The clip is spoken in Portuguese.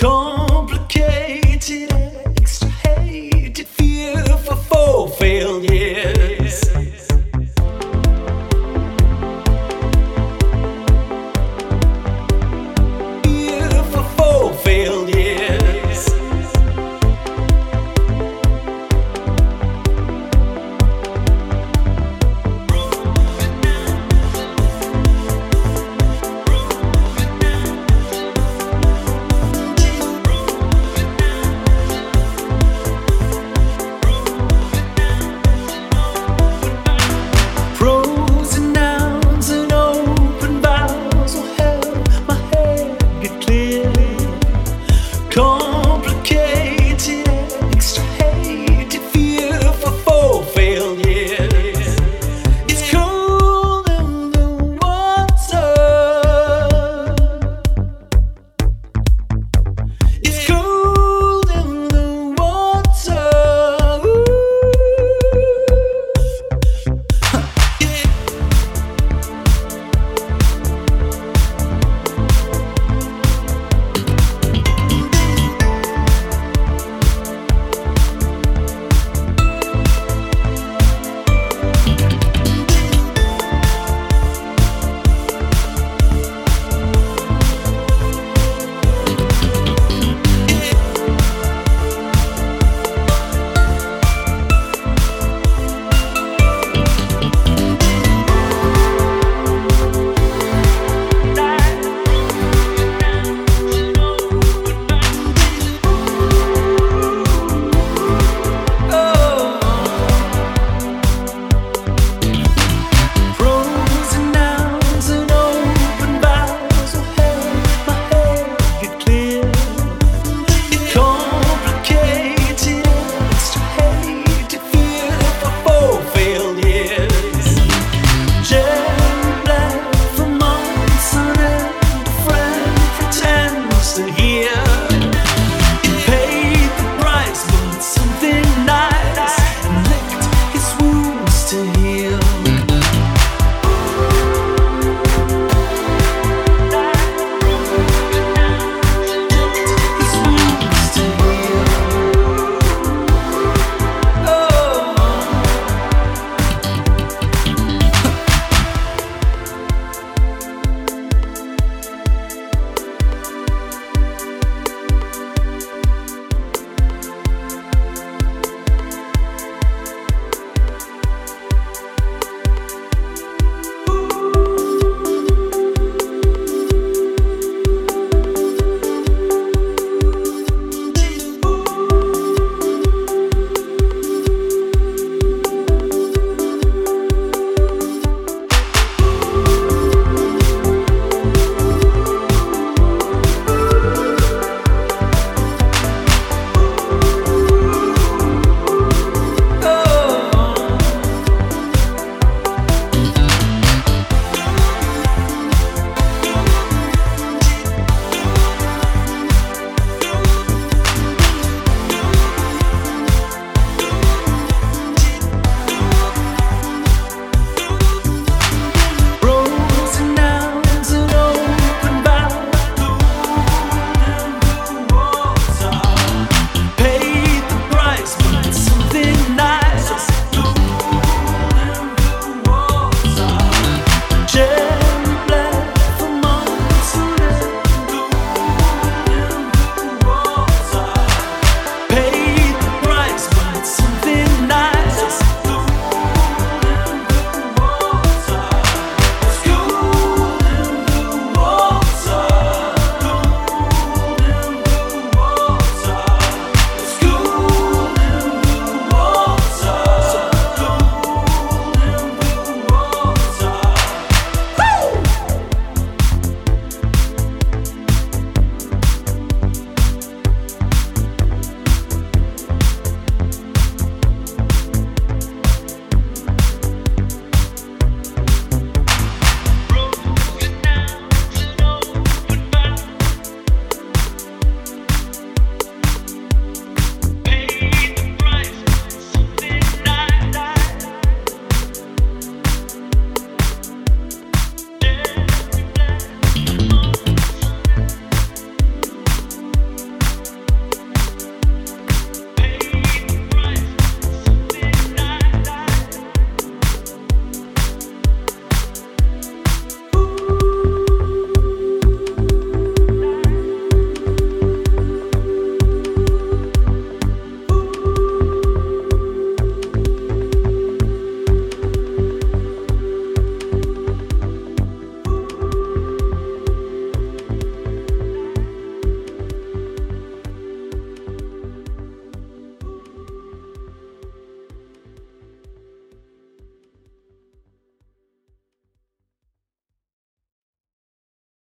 complicado.